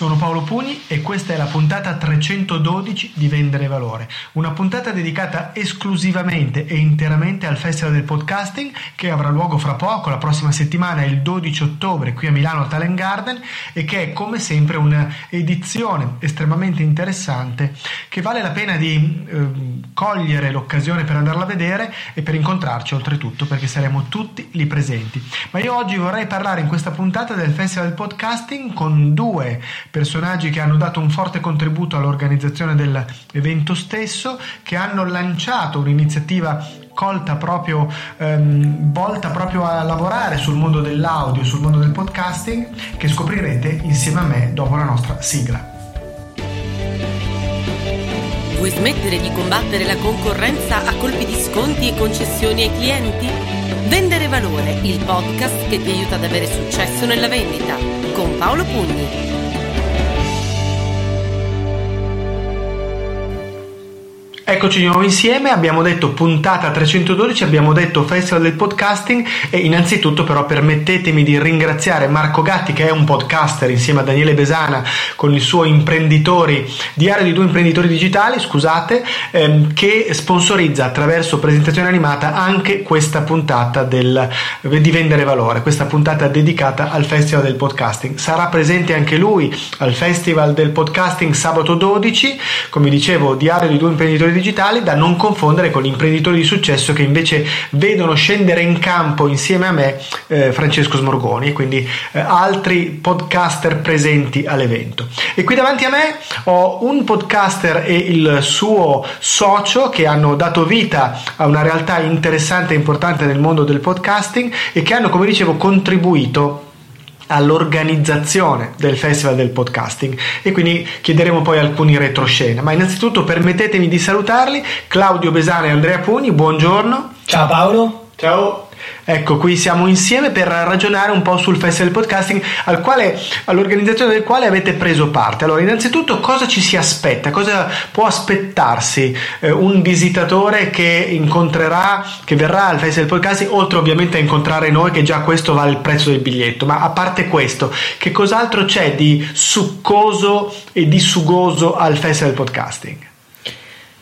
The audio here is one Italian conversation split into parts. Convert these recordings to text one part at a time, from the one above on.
Sono Paolo Puni e questa è la puntata 312 di Vendere Valore, una puntata dedicata esclusivamente e interamente al Festival del Podcasting che avrà luogo fra poco, la prossima settimana, il 12 ottobre, qui a Milano al Talent Garden e che è come sempre un'edizione estremamente interessante che vale la pena di eh, cogliere l'occasione per andarla a vedere e per incontrarci oltretutto perché saremo tutti lì presenti. Ma io oggi vorrei parlare in questa puntata del Festival del Podcasting con due personaggi che hanno dato un forte contributo all'organizzazione dell'evento stesso, che hanno lanciato un'iniziativa colta proprio, ehm, volta proprio a lavorare sul mondo dell'audio, sul mondo del podcasting, che scoprirete insieme a me dopo la nostra sigla. Vuoi smettere di combattere la concorrenza a colpi di sconti e concessioni ai clienti? Vendere valore, il podcast che ti aiuta ad avere successo nella vendita, con Paolo Pugni. Eccoci di nuovo insieme, abbiamo detto puntata 312, abbiamo detto Festival del Podcasting e innanzitutto però permettetemi di ringraziare Marco Gatti che è un podcaster insieme a Daniele Besana con il suo imprenditori, diario di due imprenditori digitali, scusate, ehm, che sponsorizza attraverso presentazione animata anche questa puntata del, di Vendere Valore, questa puntata dedicata al Festival del Podcasting. Sarà presente anche lui al Festival del Podcasting sabato 12, come dicevo, diario di due imprenditori digitali digitali da non confondere con gli imprenditori di successo che invece vedono scendere in campo insieme a me eh, Francesco Smorgoni, quindi eh, altri podcaster presenti all'evento. E qui davanti a me ho un podcaster e il suo socio che hanno dato vita a una realtà interessante e importante nel mondo del podcasting e che hanno, come dicevo, contribuito all'organizzazione del Festival del Podcasting e quindi chiederemo poi alcuni retroscena. Ma innanzitutto permettetemi di salutarli, Claudio Besane e Andrea Pugni, buongiorno. Ciao Paolo. Ciao. Ecco, qui siamo insieme per ragionare un po' sul Festival Podcasting al quale, all'organizzazione del quale avete preso parte. Allora, innanzitutto cosa ci si aspetta? Cosa può aspettarsi eh, un visitatore che incontrerà, che verrà al Festival Podcasting, oltre ovviamente a incontrare noi, che già questo vale il prezzo del biglietto, ma a parte questo, che cos'altro c'è di succoso e di sugoso al Festival Podcasting?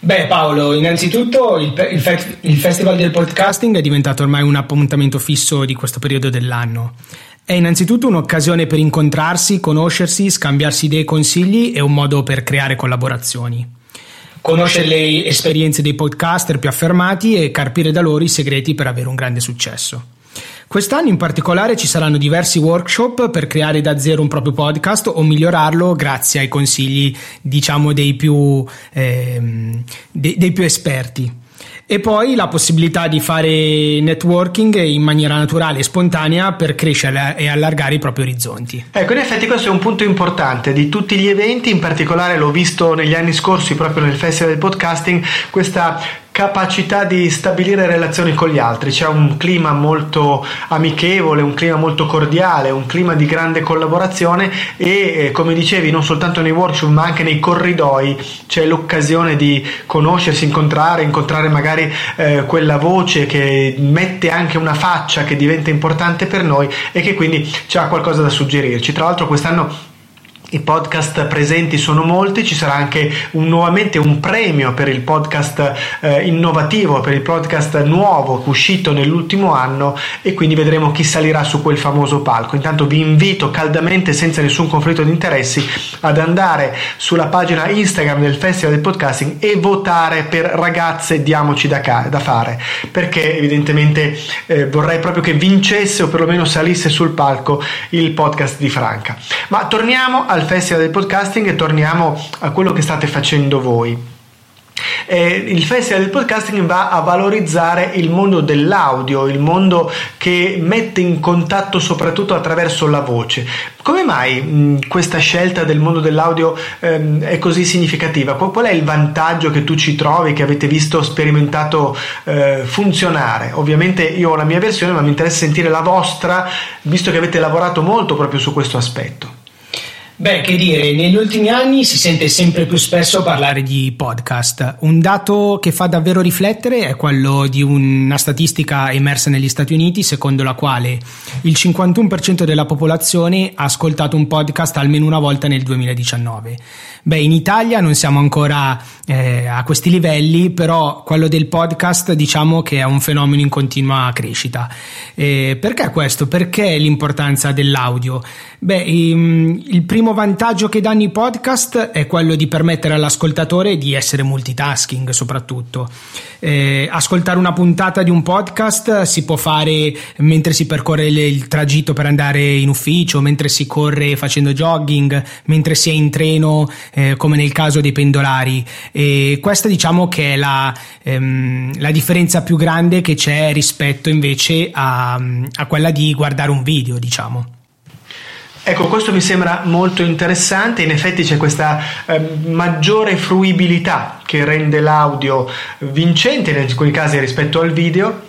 Beh Paolo, innanzitutto il, il, il, Festival del Podcasting è diventato ormai un appuntamento fisso di questo periodo dell'anno. È innanzitutto un'occasione per incontrarsi, conoscersi, scambiarsi idee e consigli e un modo per creare collaborazioni. Conoscere le esperienze dei podcaster più affermati e carpire da loro i segreti per avere un grande successo. Quest'anno in particolare ci saranno diversi workshop per creare da zero un proprio podcast o migliorarlo grazie ai consigli, diciamo, dei più, ehm, dei, dei più esperti. E poi la possibilità di fare networking in maniera naturale e spontanea per crescere e allargare i propri orizzonti. Ecco, in effetti questo è un punto importante di tutti gli eventi, in particolare l'ho visto negli anni scorsi proprio nel Festival del Podcasting, questa capacità di stabilire relazioni con gli altri, c'è un clima molto amichevole, un clima molto cordiale, un clima di grande collaborazione e eh, come dicevi non soltanto nei workshop ma anche nei corridoi c'è l'occasione di conoscersi, incontrare, incontrare magari eh, quella voce che mette anche una faccia che diventa importante per noi e che quindi c'ha qualcosa da suggerirci. Tra l'altro quest'anno i podcast presenti sono molti, ci sarà anche un, nuovamente un premio per il podcast eh, innovativo, per il podcast nuovo uscito nell'ultimo anno e quindi vedremo chi salirà su quel famoso palco. Intanto vi invito caldamente, senza nessun conflitto di interessi, ad andare sulla pagina Instagram del Festival del Podcasting e votare per ragazze diamoci da, ca- da fare, perché evidentemente eh, vorrei proprio che vincesse o perlomeno salisse sul palco il podcast di Franca. Ma torniamo al al Festival del Podcasting e torniamo a quello che state facendo voi. Eh, il Festival del Podcasting va a valorizzare il mondo dell'audio, il mondo che mette in contatto soprattutto attraverso la voce. Come mai mh, questa scelta del mondo dell'audio ehm, è così significativa? Qual, qual, è il vantaggio che tu ci trovi, che avete visto sperimentato eh, funzionare? Ovviamente io ho la mia versione, ma mi interessa sentire la vostra, visto che avete lavorato molto proprio su questo aspetto. Beh, che dire, negli ultimi anni si sente sempre più spesso parlare di podcast. Un dato che fa davvero riflettere è quello di una statistica emersa negli Stati Uniti, secondo la quale il 51% della popolazione ha ascoltato un podcast almeno una volta nel 2019. Beh, in Italia non siamo ancora eh, a questi livelli, però quello del podcast diciamo che è un fenomeno in continua crescita. Eh, perché questo? Perché l'importanza dell'audio? Beh, ehm, il primo vantaggio che danno i podcast è quello di permettere all'ascoltatore di essere multitasking soprattutto. Eh, ascoltare una puntata di un podcast si può fare mentre si percorre il, il tragitto per andare in ufficio, mentre si corre facendo jogging, mentre si è in treno, eh, come nel caso dei pendolari. E questa diciamo che è la, ehm, la differenza più grande che c'è rispetto invece a, a quella di guardare un video, diciamo. Ecco, questo mi sembra molto interessante, in effetti c'è questa eh, maggiore fruibilità che rende l'audio vincente in alcuni casi rispetto al video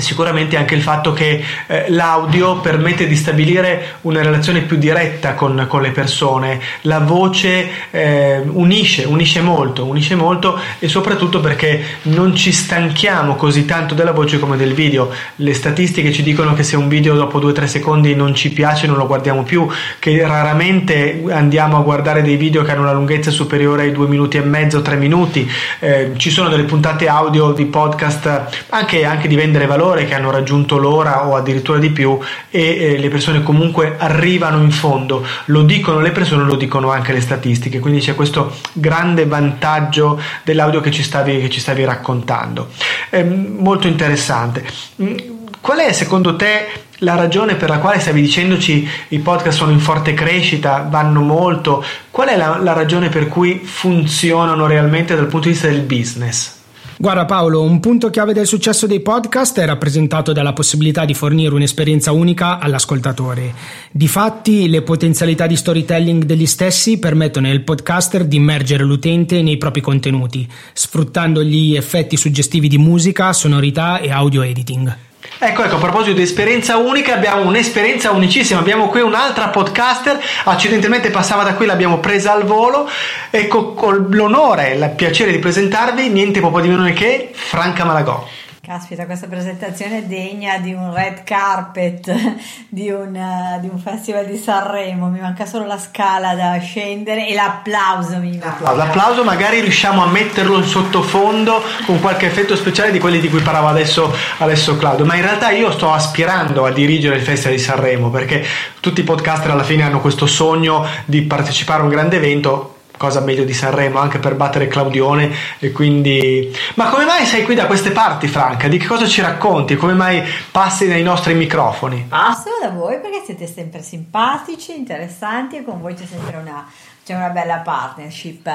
e sicuramente anche il fatto che eh, l'audio permette di stabilire una relazione più diretta con, con le persone, la voce eh, unisce, unisce molto, unisce molto e soprattutto perché non ci stanchiamo così tanto della voce come del video. Le statistiche ci dicono che se un video dopo 2-3 secondi non ci piace non lo guardiamo più, che raramente andiamo a guardare dei video che hanno una lunghezza superiore ai 2 minuti e mezzo, 3 minuti. Eh, ci sono delle puntate audio di podcast anche, anche di vendere valore valore che hanno raggiunto l'ora o addirittura di più e eh, le persone comunque arrivano in fondo, lo dicono le persone, lo dicono anche le statistiche, quindi c'è questo grande vantaggio dell'audio che ci stavi, che ci stavi raccontando. È molto interessante. Mm, qual è secondo te la ragione per la quale stavi dicendoci i podcast sono in forte crescita, vanno molto? Qual è la, la ragione per cui funzionano realmente dal punto di vista del business? Guarda Paolo, un punto chiave del successo dei podcast è rappresentato dalla possibilità di fornire un'esperienza unica all'ascoltatore. Difatti, le potenzialità di storytelling degli stessi permettono al podcaster di immergere l'utente nei propri contenuti, sfruttando gli effetti suggestivi di musica, sonorità e audio editing. Ecco, ecco, a proposito di esperienza unica, abbiamo un'esperienza unicissima. Abbiamo qui un'altra podcaster, accidentalmente passava da qui, l'abbiamo presa al volo. Ecco, con l'onore e il piacere di presentarvi niente po' di meno che Franca Malagò. Caspita, questa presentazione è degna di un red carpet, di un, uh, di un, festival di Sanremo. Mi manca solo la scala da scendere e l'applauso. Mi manca. L'applauso magari riusciamo a metterlo in sottofondo con qualche effetto speciale di quelli di cui parlava adesso, adesso Claudio. Ma in realtà io sto aspirando a dirigere il festival di Sanremo perché tutti i podcaster alla fine hanno questo sogno di partecipare a un grande evento cosa meglio di Sanremo anche per battere Claudione e quindi ma come mai sei qui da queste parti Franca di che cosa ci racconti come mai passi nei nostri microfoni passo da voi perché siete sempre simpatici interessanti e con voi c'è sempre una c'è una bella partnership.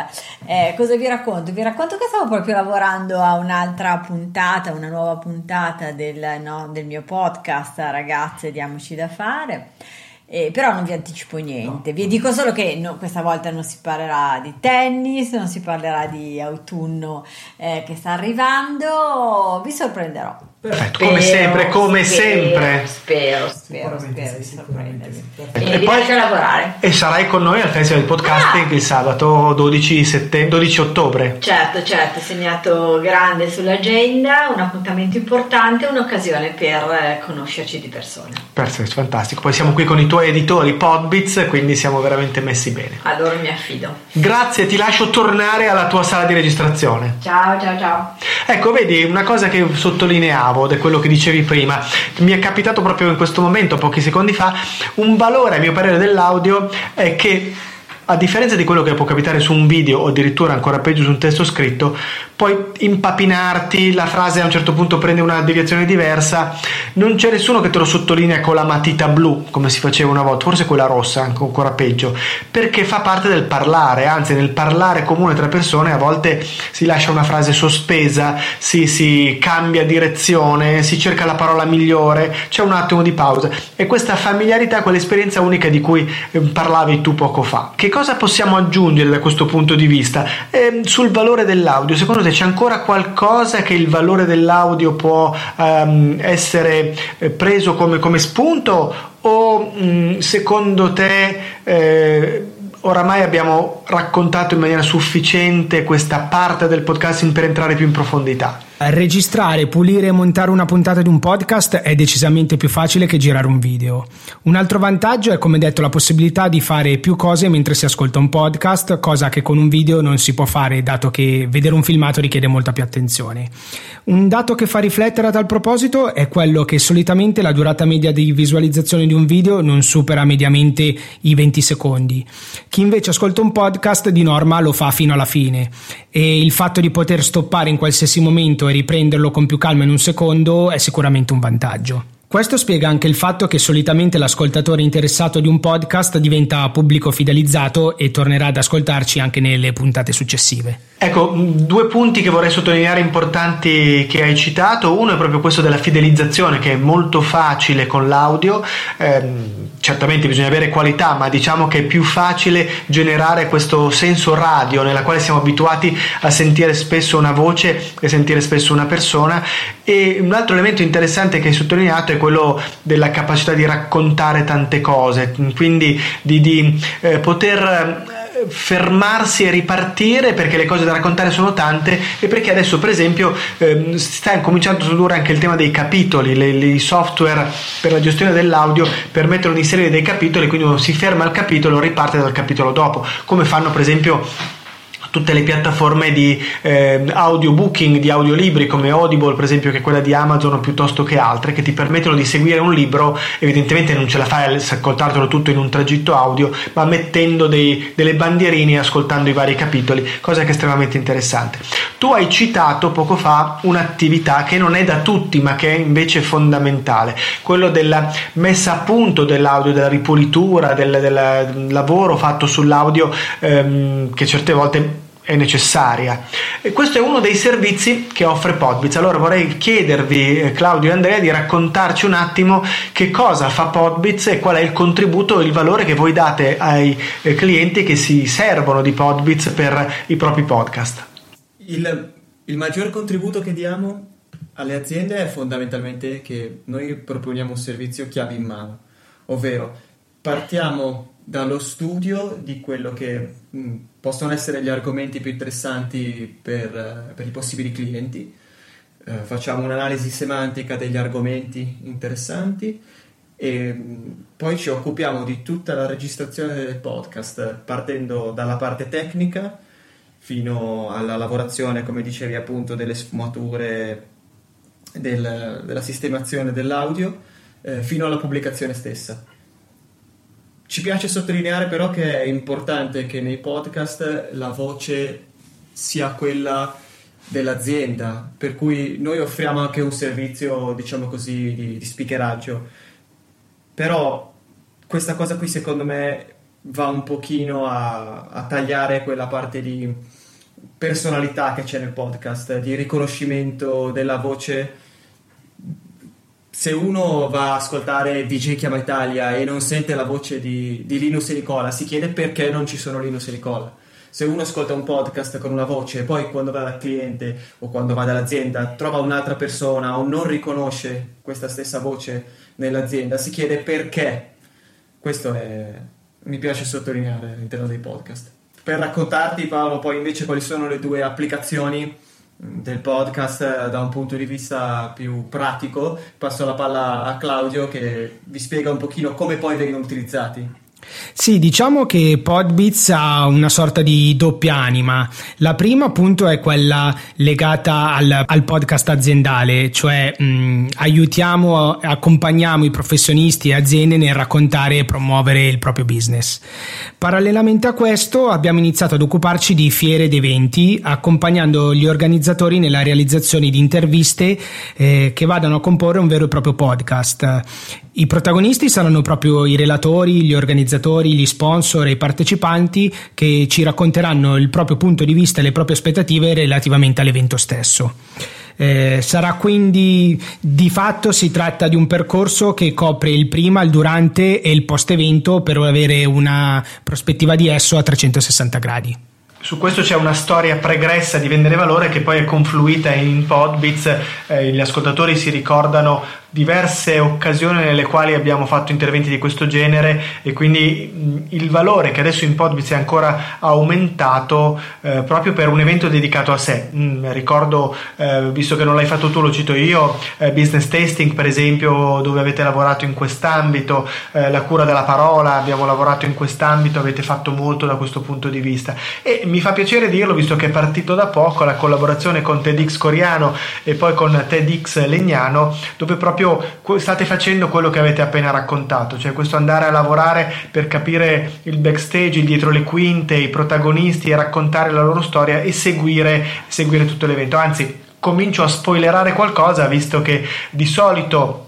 Eh, cosa vi racconto? Vi racconto che stavo proprio lavorando a un'altra puntata, una nuova puntata del, no, del mio podcast, ragazze, diamoci da fare. Eh, però non vi anticipo niente, no. vi dico solo che no, questa volta non si parlerà di tennis, non si parlerà di autunno eh, che sta arrivando, vi sorprenderò. Perfetto, spero, come sempre, come spero, sempre. Spero, spero, spero di sorprendervi. E, e poi lavorare. E sarai con noi al Festival del Podcasting ah. il sabato 12, settembre, 12 ottobre. Certo, certo, segnato grande sull'agenda, un appuntamento importante, un'occasione per eh, conoscerci di persona. Perfetto, fantastico. Poi siamo qui con i tuoi editori Podbits, quindi siamo veramente messi bene. A loro mi affido. Grazie, ti lascio tornare alla tua sala di registrazione. Ciao, ciao, ciao. Ecco, vedi, una cosa che sottolineavo pensavo, da quello che dicevi prima, mi è capitato proprio in questo momento, pochi secondi fa, un valore a mio parere dell'audio è che a differenza di quello che può capitare su un video o addirittura ancora peggio su un testo scritto, puoi impapinarti, la frase a un certo punto prende una deviazione diversa, non c'è nessuno che te lo sottolinea con la matita blu come si faceva una volta, forse quella rossa, ancora peggio, perché fa parte del parlare, anzi nel parlare comune tra persone a volte si lascia una frase sospesa, si, si cambia direzione, si cerca la parola migliore, c'è un attimo di pausa e questa familiarità, quell'esperienza unica di cui eh, parlavi tu poco fa. Che cosa possiamo aggiungere da questo punto di vista? Eh, sul valore dell'audio, secondo te c'è ancora qualcosa che il valore dell'audio può um, essere eh, preso come, come spunto o mh, mm, secondo te eh, oramai abbiamo raccontato in maniera sufficiente questa parte del podcasting per entrare più in profondità? Registrare, pulire e montare una puntata di un podcast è decisamente più facile che girare un video. Un altro vantaggio è, come detto, la possibilità di fare più cose mentre si ascolta un podcast, cosa che con un video non si può fare, dato che vedere un filmato richiede molta più attenzione. Un dato che fa riflettere a tal proposito è quello che solitamente la durata media di visualizzazione di un video non supera mediamente i 20 secondi. Chi invece ascolta un podcast di norma lo fa fino alla fine e il fatto di poter stoppare in qualsiasi momento e riprenderlo con più calma in un secondo è sicuramente un vantaggio. Questo spiega anche il fatto che solitamente l'ascoltatore interessato di un podcast diventa pubblico fidelizzato e tornerà ad ascoltarci anche nelle puntate successive. Ecco, due punti che vorrei sottolineare importanti che hai citato. Uno è proprio questo della fidelizzazione, che è molto facile con l'audio. Eh, certamente bisogna avere qualità, ma diciamo che è più facile generare questo senso radio nella quale siamo abituati a sentire spesso una voce e sentire spesso una persona. E un altro elemento interessante che hai sottolineato è quello della capacità di raccontare tante cose, quindi di, di eh, poter fermarsi e ripartire perché le cose da raccontare sono tante e perché adesso per esempio ehm, sta cominciando a produrre anche il tema dei capitoli, i software per la gestione dell'audio permettono di inserire dei capitoli, quindi uno si ferma al capitolo riparte dal capitolo dopo, come fanno per esempio tutte le piattaforme di eh, audiobooking, di audiolibri come Audible per esempio che è quella di Amazon piuttosto che altre che ti permettono di seguire un libro evidentemente non ce la fai a ascoltartelo tutto in un tragitto audio ma mettendo dei, delle bandierine e ascoltando i vari capitoli cosa che è estremamente interessante. Tu hai citato poco fa un'attività che non è da tutti ma che è invece fondamentale quello della messa a punto dell'audio della ripulitura del, del lavoro fatto sull'audio ehm, che certe volte è necessaria. E questo è uno dei servizi che offre Podbits. Allora vorrei chiedervi, eh, Claudio e Andrea, di raccontarci un attimo che cosa fa Podbits e qual è il contributo e il valore che voi date ai eh, clienti che si servono di Podbits per i propri podcast. Il, il maggior contributo che diamo alle aziende è fondamentalmente che noi proponiamo un servizio chiave in mano, ovvero partiamo dallo studio di quello che mh, possono essere gli argomenti più interessanti per, per i possibili clienti, eh, facciamo un'analisi semantica degli argomenti interessanti e mh, poi ci occupiamo di tutta la registrazione del podcast, partendo dalla parte tecnica fino alla lavorazione, come dicevi appunto, delle sfumature, del, della sistemazione dell'audio, eh, fino alla pubblicazione stessa. Ci piace sottolineare però che è importante che nei podcast la voce sia quella dell'azienda, per cui noi offriamo anche un servizio, diciamo così, di, di speakeraggio. Però questa cosa qui secondo me va un pochino a, a tagliare quella parte di personalità che c'è nel podcast, di riconoscimento della voce se uno va a ascoltare DJ Chiama Italia e non sente la voce di, di, Linus e Nicola, si chiede perché non ci sono Linus e Nicola. Se uno ascolta un podcast con una voce e poi quando va dal cliente o quando va dall'azienda trova un'altra persona o non riconosce questa stessa voce nell'azienda, si chiede perché. Questo è, mi piace sottolineare all'interno dei podcast. Per raccontarti Paolo poi invece quali sono le due applicazioni del podcast eh, da un punto di vista più pratico, passo la palla a Claudio che vi spiega un pochino come poi vengono utilizzati. Sì, diciamo che Podbits ha una sorta di doppia anima. La prima appunto è quella legata al, al podcast aziendale, cioè mh, aiutiamo, accompagniamo i professionisti e aziende nel raccontare e promuovere il proprio business. Parallelamente a questo abbiamo iniziato ad occuparci di fiere ed eventi, accompagnando gli organizzatori nella realizzazione di interviste eh, che vadano a comporre un vero e proprio podcast. I protagonisti saranno proprio i relatori, gli organizzatori, gli sponsor e i partecipanti che ci racconteranno il proprio punto di vista e le proprie aspettative relativamente all'evento stesso. Eh, sarà quindi di fatto si tratta di un percorso che copre il prima, il durante e il post evento per avere una prospettiva di esso a 360 gradi. Su questo c'è una storia pregressa di vendere valore che poi è confluita in Podbits, eh, gli ascoltatori si ricordano diverse occasioni nelle quali abbiamo fatto interventi di questo genere e quindi il valore che adesso in Podbiz è ancora aumentato eh, proprio per un evento dedicato a sé. Mm, ricordo, eh, visto che non l'hai fatto tu, lo cito io, eh, Business Tasting per esempio, dove avete lavorato in quest'ambito, eh, la cura della parola, abbiamo lavorato in quest'ambito, avete fatto molto da questo punto di vista e mi fa piacere dirlo visto che è partito da poco la collaborazione con TEDx Coriano e poi con TEDx Legnano, dove proprio state facendo quello che avete appena raccontato, cioè questo andare a lavorare per capire il backstage, il dietro le quinte, i protagonisti e raccontare la loro storia e seguire, seguire tutto l'evento. Anzi, comincio a spoilerare qualcosa, visto che di solito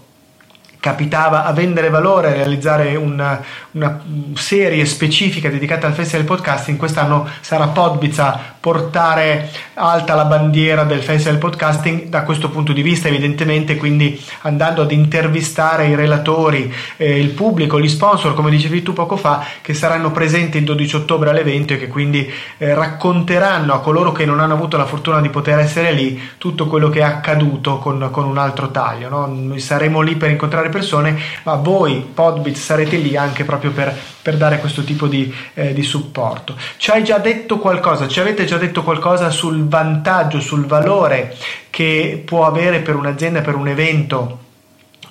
capitava a vendere valore, a realizzare una, una, serie specifica dedicata al festival del podcasting. Quest'anno sarà Podbiz a portare alta la bandiera del festival del podcasting da questo punto di vista, evidentemente, quindi andando ad intervistare i relatori, eh, il pubblico, gli sponsor, come dicevi tu poco fa, che saranno presenti il 12 ottobre all'evento e che quindi eh, racconteranno a coloro che non hanno avuto la fortuna di poter essere lì tutto quello che è accaduto con, con un altro taglio. No? Noi saremo lì per incontrare altre persone, ma voi Podbit sarete lì anche proprio per, per dare questo tipo di, eh, di, supporto. Ci hai già detto qualcosa, ci avete già detto qualcosa sul vantaggio, sul valore che può avere per un'azienda, per un evento?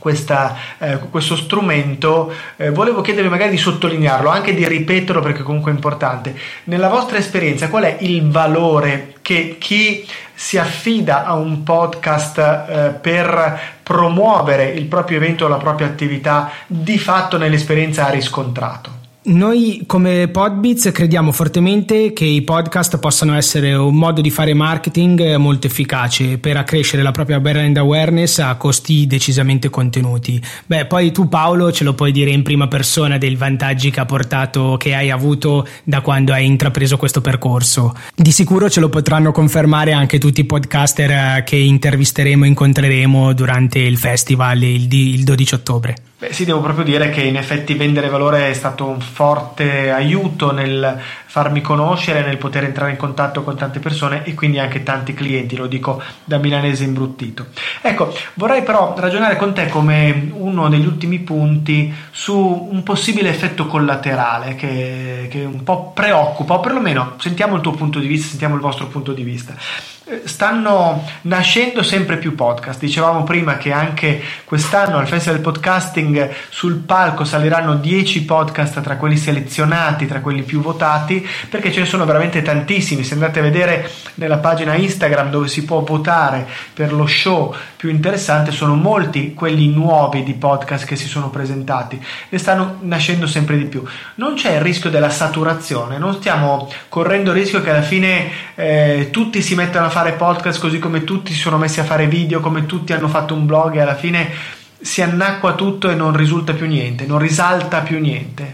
Questa, eh, questo strumento, eh, volevo chiedervi magari di sottolinearlo, anche di ripeterlo perché comunque è importante. Nella vostra esperienza, qual è il valore che chi si affida a un podcast eh, per promuovere il proprio evento o la propria attività di fatto nell'esperienza ha riscontrato? Noi come Podbits crediamo fortemente che i podcast possano essere un modo di fare marketing molto efficace per accrescere la propria brand awareness a costi decisamente contenuti. Beh, poi tu Paolo ce lo puoi dire in prima persona dei vantaggi che ha portato, che hai avuto da quando hai intrapreso questo percorso. Di sicuro ce lo potranno confermare anche tutti i podcaster eh, che intervisteremo e incontreremo durante il festival il, il 12 ottobre. Beh, sì, devo proprio dire che in effetti vendere valore è stato un forte aiuto nel farmi conoscere, nel poter entrare in contatto con tante persone e quindi anche tanti clienti, lo dico da milanese imbruttito. Ecco, vorrei però ragionare con te come uno degli ultimi punti su un possibile effetto collaterale che, che un po' preoccupa, o perlomeno sentiamo il tuo punto di vista, sentiamo il vostro punto di vista stanno nascendo sempre più podcast. Dicevamo prima che anche quest'anno al Festival Podcasting sul palco saliranno 10 podcast tra quelli selezionati, tra quelli più votati, perché ce ne sono veramente tantissimi. Se andate a vedere nella pagina Instagram dove si può votare per lo show più interessante, sono molti quelli nuovi di podcast che si sono presentati. Ne stanno nascendo sempre di più. Non c'è il rischio della saturazione, non stiamo correndo il rischio che alla fine eh, tutti si mettano a podcast così come tutti si sono messi a fare video, come tutti hanno fatto un blog e alla fine si annacqua tutto e non risulta più niente, non risalta più niente.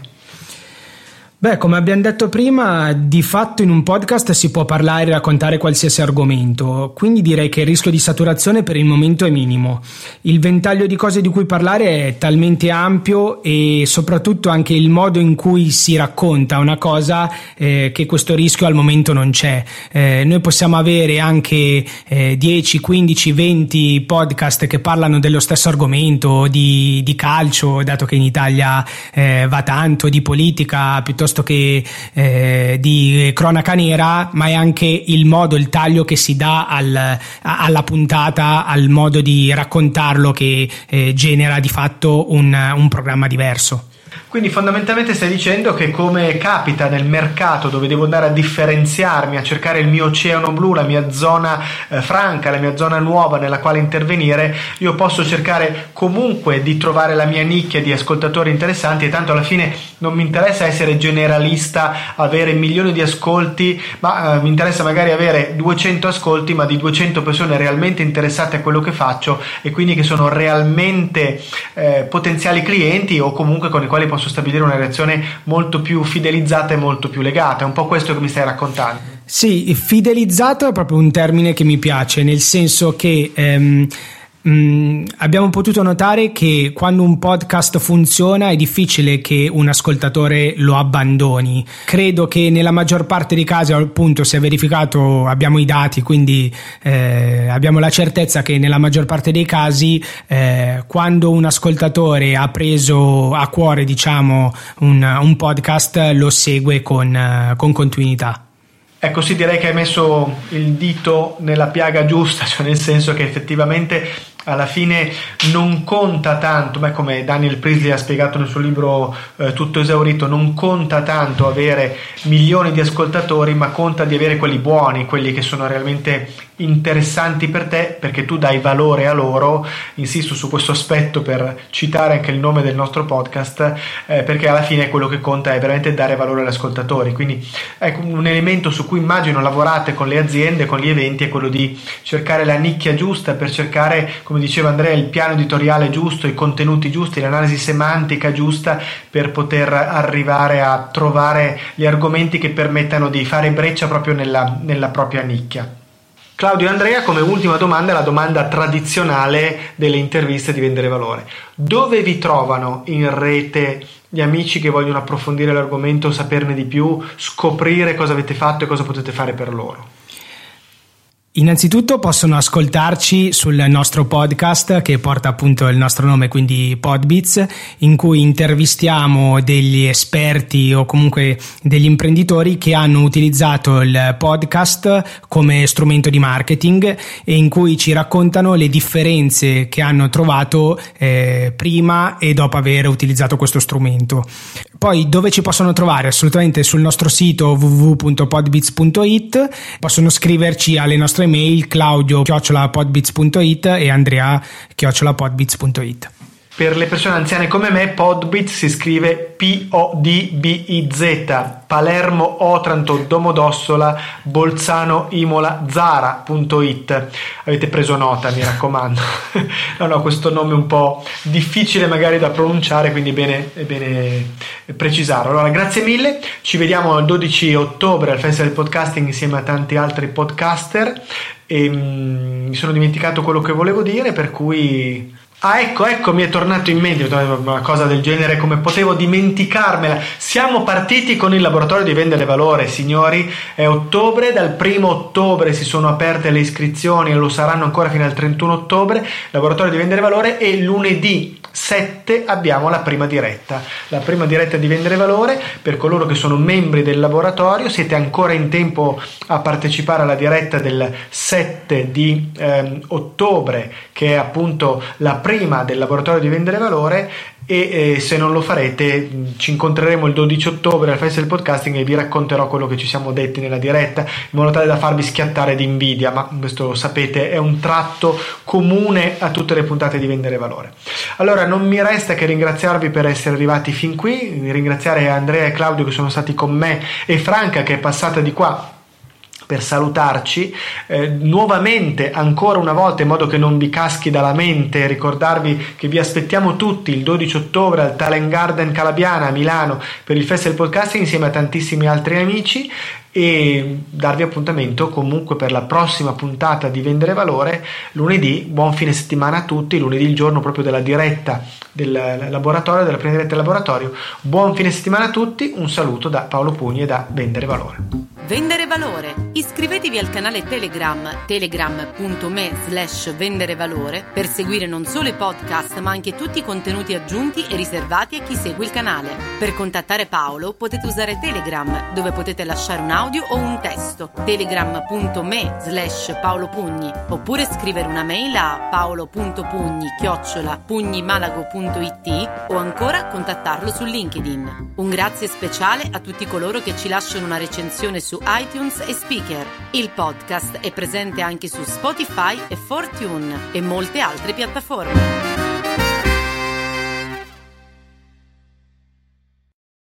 Beh, come abbiamo detto prima, di fatto in un podcast si può parlare e raccontare qualsiasi argomento, quindi direi che il rischio di saturazione per il momento è minimo. Il ventaglio di cose di cui parlare è talmente ampio e soprattutto anche il modo in cui si racconta una cosa eh, che questo rischio al momento non c'è. Eh, noi possiamo avere anche eh, 10, 15, 20 podcast che parlano dello stesso argomento, di, di calcio, dato che in Italia eh, va tanto, di politica piuttosto piuttosto che eh, di cronaca nera, ma è anche il modo, il taglio che si dà al, alla puntata, al modo di raccontarlo che eh, genera di fatto un, un programma diverso. Quindi fondamentalmente stai dicendo che come capita nel mercato dove devo andare a differenziarmi, a cercare il mio oceano blu, la mia zona eh, franca, la mia zona nuova nella quale intervenire, io posso cercare comunque di trovare la mia nicchia di ascoltatori interessanti e tanto alla fine non mi interessa essere generalista, avere milioni di ascolti, ma eh, mi interessa magari avere 200 ascolti, ma di 200 persone realmente interessate a quello che faccio e quindi che sono realmente eh, potenziali clienti o comunque con i quali posso posso stabilire una relazione molto più fidelizzata e molto più legata. È un po' questo che mi stai raccontando. Sì, fidelizzato è proprio un termine che mi piace, nel senso che ehm, mm, abbiamo potuto notare che quando un podcast funziona è difficile che un ascoltatore lo abbandoni. Credo che nella maggior parte dei casi, appunto, si è verificato, abbiamo i dati, quindi eh, abbiamo la certezza che nella maggior parte dei casi, eh, quando un ascoltatore ha preso a cuore, diciamo, un, un podcast, lo segue con, con continuità. Ecco sì, direi che hai messo il dito nella piaga giusta, cioè nel senso che effettivamente alla fine non conta tanto, beh, come Daniel Priestley ha spiegato nel suo libro eh, Tutto esaurito, non conta tanto avere milioni di ascoltatori, ma conta di avere quelli buoni, quelli che sono realmente interessanti per te perché tu dai valore a loro, insisto su questo aspetto per citare anche il nome del nostro podcast, eh, perché alla fine quello che conta è veramente dare valore agli ascoltatori. Quindi ecco, un elemento su cui immagino lavorate con le aziende, con gli eventi, è quello di cercare la nicchia giusta per cercare, come diceva Andrea, il piano editoriale giusto, i contenuti giusti, l'analisi semantica giusta per poter arrivare a trovare gli argomenti che permettano di fare breccia proprio nella, nella propria nicchia. Claudio e Andrea, come ultima domanda, la domanda tradizionale delle interviste di Vendere Valore. Dove vi trovano in rete gli amici che vogliono approfondire l'argomento, saperne di più, scoprire cosa avete fatto e cosa potete fare per loro? Innanzitutto possono ascoltarci sul nostro podcast che porta appunto il nostro nome, quindi Podbits, in cui intervistiamo degli esperti o comunque degli imprenditori che hanno utilizzato il podcast come strumento di marketing e in cui ci raccontano le differenze che hanno trovato eh, prima e dopo aver utilizzato questo strumento. Poi dove ci possono trovare? Assolutamente sul nostro sito www.podbits.it, possono scriverci alle nostre mail claudio-podbits.it e andrea-podbits.it. Per le persone anziane come me, Podbit si scrive P-O-D-B-I-Z, Palermo, Otranto, Domodossola, Bolzano, Imola, Zara.it. Avete preso nota, mi raccomando. no, no, questo nome è un po' difficile magari da pronunciare, quindi è bene, è bene precisarlo. Allora, grazie mille, ci vediamo il 12 ottobre al Festival del Podcasting insieme a tanti altri podcaster e mh, mm, mi sono dimenticato quello che volevo dire, per cui Ah, ecco, ecco, mi è tornato in mente una cosa del genere, come potevo dimenticarmela. Siamo partiti con il laboratorio di vendere valore, signori. È ottobre, dal primo ottobre si sono aperte le iscrizioni e lo saranno ancora fino al 31 ottobre. Laboratorio di vendere valore e lunedì 7 abbiamo la prima diretta. La prima diretta di vendere valore per coloro che sono membri del laboratorio. Siete ancora in tempo a partecipare alla diretta del 7 di ehm, ottobre, che è appunto la prima del laboratorio di vendere valore e eh, se non lo farete ci incontreremo il 12 ottobre al Festival Podcasting e vi racconterò quello che ci siamo detti nella diretta in modo tale da farvi schiattare di invidia ma questo lo sapete è un tratto comune a tutte le puntate di vendere valore. Allora non mi resta che ringraziarvi per essere arrivati fin qui ringraziare Andrea e Claudio che sono stati con me e Franca che è passata di qua per salutarci eh, nuovamente ancora una volta in modo che non vi caschi dalla mente ricordarvi che vi aspettiamo tutti il 12 ottobre al Talent Garden Calabiana a Milano per il Festival Podcasting insieme a tantissimi altri amici e darvi appuntamento comunque per la prossima puntata di Vendere Valore lunedì. Buon fine settimana a tutti, lunedì il giorno proprio della diretta del laboratorio, della prima diretta del laboratorio. Buon fine settimana a tutti, un saluto da Paolo Pugni e da Vendere Valore. Vendere Valore. Iscrivetevi al canale Telegram telegram.me slash vendere valore per seguire non solo i podcast ma anche tutti i contenuti aggiunti e riservati a chi segue il canale. Per contattare Paolo potete usare Telegram dove potete lasciare un audio o un testo telegram.me slash paolopugni oppure scrivere una mail a paolo.pugni chiocciola pugnimalago.it o ancora contattarlo su LinkedIn. Un grazie speciale a tutti coloro che ci lasciano una recensione su iTunes e Speaker. Il podcast è presente anche su Spotify e Fortune e molte altre piattaforme.